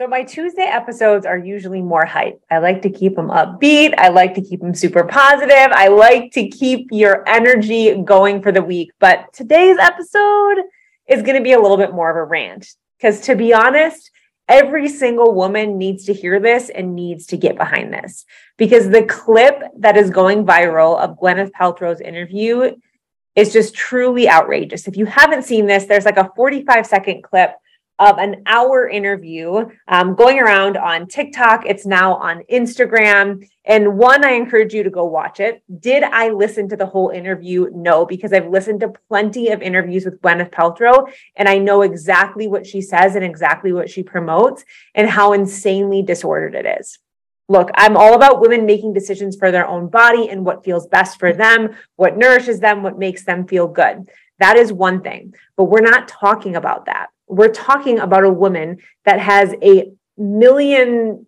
So my Tuesday episodes are usually more hype. I like to keep them upbeat. I like to keep them super positive. I like to keep your energy going for the week. But today's episode is going to be a little bit more of a rant because to be honest, every single woman needs to hear this and needs to get behind this because the clip that is going viral of Gwyneth Paltrow's interview is just truly outrageous. If you haven't seen this, there's like a 45 second clip of an hour interview um, going around on TikTok. It's now on Instagram. And one, I encourage you to go watch it. Did I listen to the whole interview? No, because I've listened to plenty of interviews with Gwyneth Paltrow and I know exactly what she says and exactly what she promotes and how insanely disordered it is. Look, I'm all about women making decisions for their own body and what feels best for them, what nourishes them, what makes them feel good. That is one thing, but we're not talking about that we're talking about a woman that has a million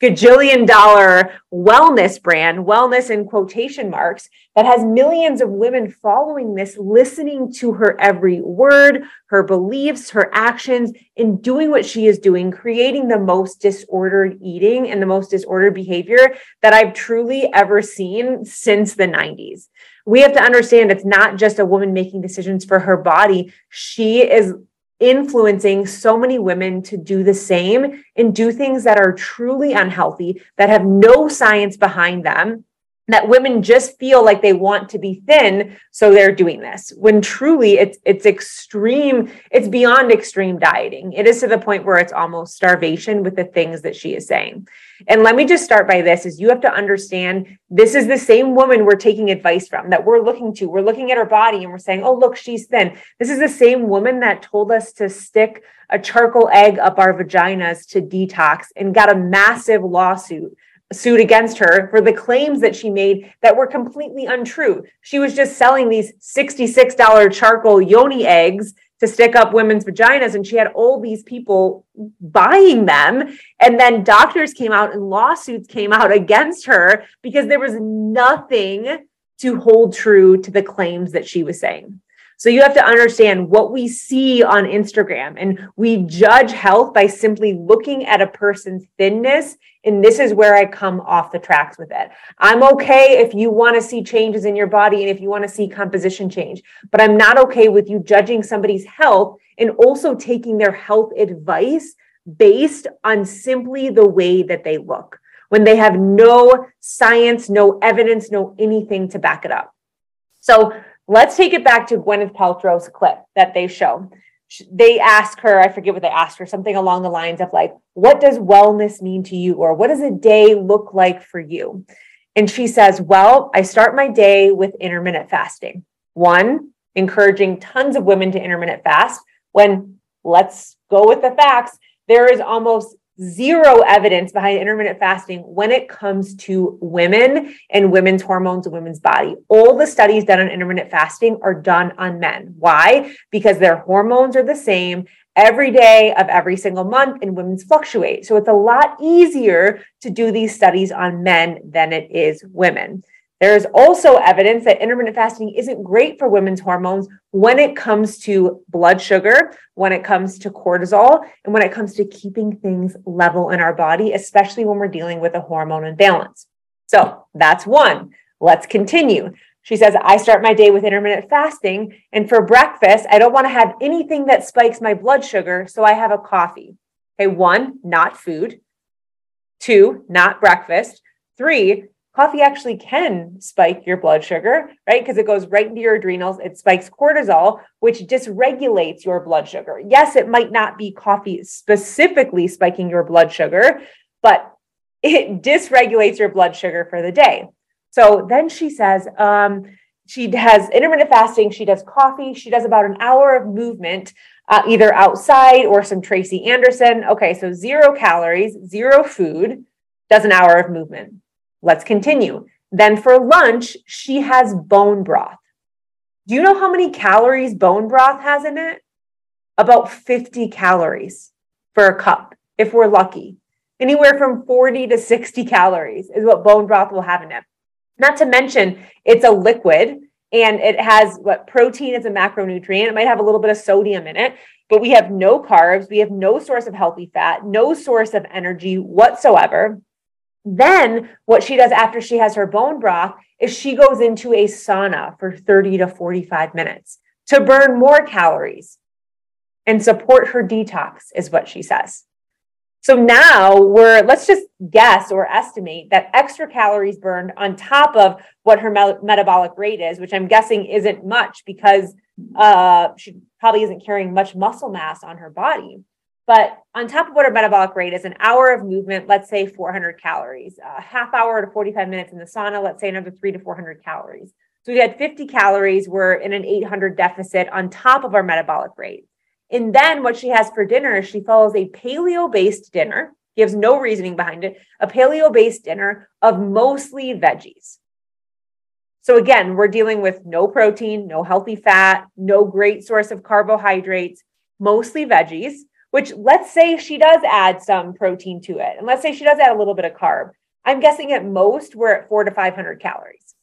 gajillion dollar wellness brand, wellness in quotation marks, that has millions of women following this, listening to her every word, her beliefs, her actions, in doing what she is doing, creating the most disordered eating and the most disordered behavior that I've truly ever seen since the 90s. We have to understand it's not just a woman making decisions for her body. She is influencing so many women to do the same and do things that are truly unhealthy, that have no science behind them, that women just feel like they want to be thin so they're doing this. When truly it's it's extreme it's beyond extreme dieting. It is to the point where it's almost starvation with the things that she is saying. And let me just start by this is you have to understand this is the same woman we're taking advice from that we're looking to. We're looking at her body and we're saying oh look she's thin. This is the same woman that told us to stick a charcoal egg up our vaginas to detox and got a massive lawsuit sued against her for the claims that she made that were completely untrue. She was just selling these $66 charcoal yoni eggs to stick up women's vaginas and she had all these people buying them and then doctors came out and lawsuits came out against her because there was nothing to hold true to the claims that she was saying. So you have to understand what we see on Instagram and we judge health by simply looking at a person's thinness. And this is where I come off the tracks with it. I'm okay if you want to see changes in your body and if you want to see composition change, but I'm not okay with you judging somebody's health and also taking their health advice based on simply the way that they look when they have no science, no evidence, no anything to back it up. So let's take it back to Gwyneth Paltrow's clip that they show. They ask her, I forget what they asked her, something along the lines of like, what does wellness mean to you? Or what does a day look like for you? And she says, well, I start my day with intermittent fasting. One, encouraging tons of women to intermittent fast when let's go with the facts. There is almost zero evidence behind intermittent fasting when it comes to women and women's hormones and women's body. All the studies done on intermittent fasting are done on men. Why? Because their hormones are the same every day of every single month and women's fluctuate. So it's a lot easier to do these studies on men than it is women. There is also evidence that intermittent fasting isn't great for women's hormones when it comes to blood sugar, when it comes to cortisol, and when it comes to keeping things level in our body, especially when we're dealing with a hormone imbalance. So that's one. Let's continue. She says, I start my day with intermittent fasting. And for breakfast, I don't want to have anything that spikes my blood sugar. So I have a coffee. Okay. One, not food. Two, not breakfast. Three, coffee actually can spike your blood sugar, right? Because it goes right into your adrenals. It spikes cortisol, which dysregulates your blood sugar. Yes, it might not be coffee specifically spiking your blood sugar, but it dysregulates your blood sugar for the day. So then she says, um, she has intermittent fasting. She does coffee. She does about an hour of movement, uh, either outside or some Tracy Anderson. Okay, so zero calories, zero food, does an hour of movement. Let's continue. Then for lunch, she has bone broth. Do you know how many calories bone broth has in it? About 50 calories for a cup, if we're lucky. Anywhere from 40 to 60 calories is what bone broth will have in it. Not to mention, it's a liquid and it has what protein is a macronutrient. It might have a little bit of sodium in it, but we have no carbs. We have no source of healthy fat, no source of energy whatsoever. Then, what she does after she has her bone broth is she goes into a sauna for 30 to 45 minutes to burn more calories and support her detox, is what she says. So now we're, let's just guess or estimate that extra calories burned on top of what her me- metabolic rate is, which I'm guessing isn't much because uh, she probably isn't carrying much muscle mass on her body. But on top of what her metabolic rate is, an hour of movement, let's say 400 calories, a half hour to 45 minutes in the sauna, let's say another three to 400 calories. So we had 50 calories, we're in an 800 deficit on top of our metabolic rate. And then what she has for dinner is she follows a paleo based dinner, gives no reasoning behind it, a paleo based dinner of mostly veggies. So again, we're dealing with no protein, no healthy fat, no great source of carbohydrates, mostly veggies, which let's say she does add some protein to it. And let's say she does add a little bit of carb. I'm guessing at most we're at four to 500 calories.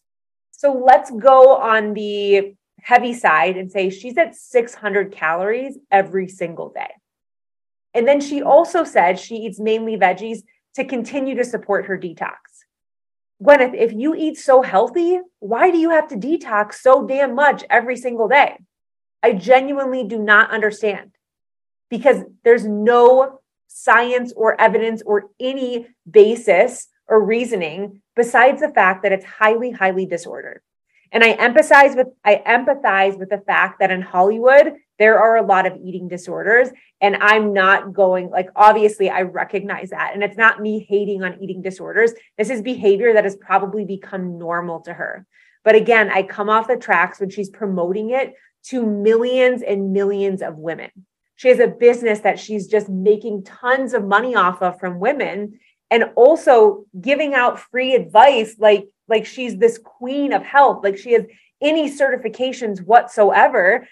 So let's go on the heavy side and say she's at 600 calories every single day. And then she also said she eats mainly veggies to continue to support her detox. Gwyneth, if you eat so healthy, why do you have to detox so damn much every single day? I genuinely do not understand because there's no science or evidence or any basis or reasoning besides the fact that it's highly, highly disordered. And I empathize with I empathize with the fact that in Hollywood there are a lot of eating disorders and I'm not going like obviously I recognize that and it's not me hating on eating disorders. This is behavior that has probably become normal to her. But again, I come off the tracks when she's promoting it to millions and millions of women. She has a business that she's just making tons of money off of from women and also giving out free advice like like she's this queen of health. Like she has any certifications whatsoever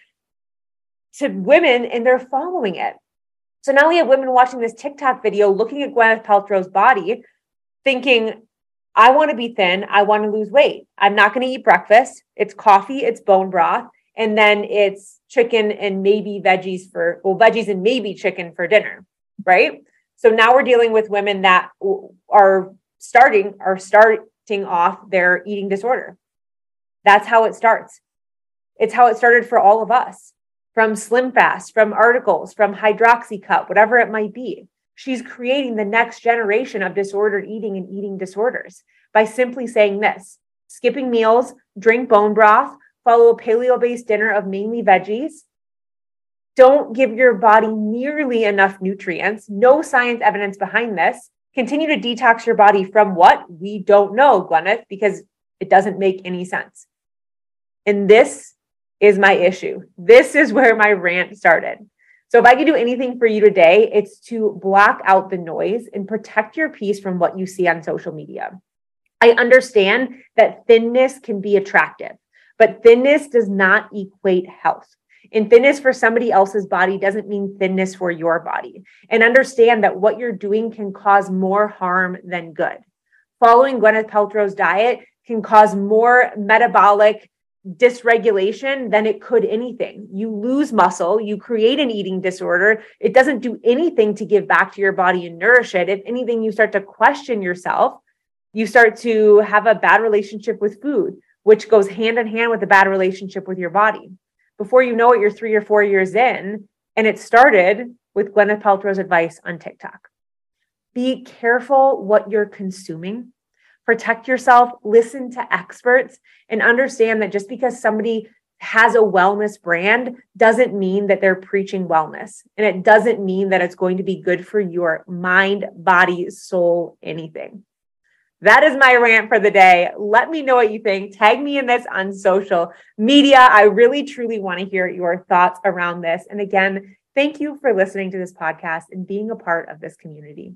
to women and they're following it. So now we have women watching this tiktok video looking at gwyneth paltrow's body thinking i want to be thin. I want to lose weight. I'm not going to eat breakfast. It's coffee. It's bone broth and then it's chicken and maybe veggies for well veggies and maybe chicken for dinner right so now we're dealing with women that are starting are starting off their eating disorder. That's how it starts. It's how it started for all of us from Slim Fast, from articles, from Hydroxycut, whatever it might be. She's creating the next generation of disordered eating and eating disorders by simply saying this skipping meals, drink bone broth, follow a paleo based dinner of mainly veggies, don't give your body nearly enough nutrients, no science evidence behind this. Continue to detox your body from what? We don't know, Gwyneth, because it doesn't make any sense. And this is my issue. This is where my rant started. So, if I could do anything for you today, it's to block out the noise and protect your peace from what you see on social media. I understand that thinness can be attractive, but thinness does not equate health. And thinness for somebody else's body doesn't mean thinness for your body. And understand that what you're doing can cause more harm than good. following Gwyneth Paltrow's diet can cause more metabolic dysregulation than it could anything. You lose muscle, you create an eating disorder. It doesn't do anything to give back to your body and nourish it. If anything, you start to question yourself. You start to have a bad relationship with food, which goes hand in hand with a bad relationship with your body. Before you know it, you're three or four years in, and it started with Gwyneth Paltrow's advice on TikTok. Be careful what you're consuming protect yourself, listen to experts, and understand that just because somebody has a wellness brand doesn't mean that they're preaching wellness. And it doesn't mean that it's going to be good for your mind, body, soul, anything. That is my rant for the day. Let me know what you think. Tag me in this on social media. I really, truly want to hear your thoughts around this. And again, thank you for listening to this podcast and being a part of this community.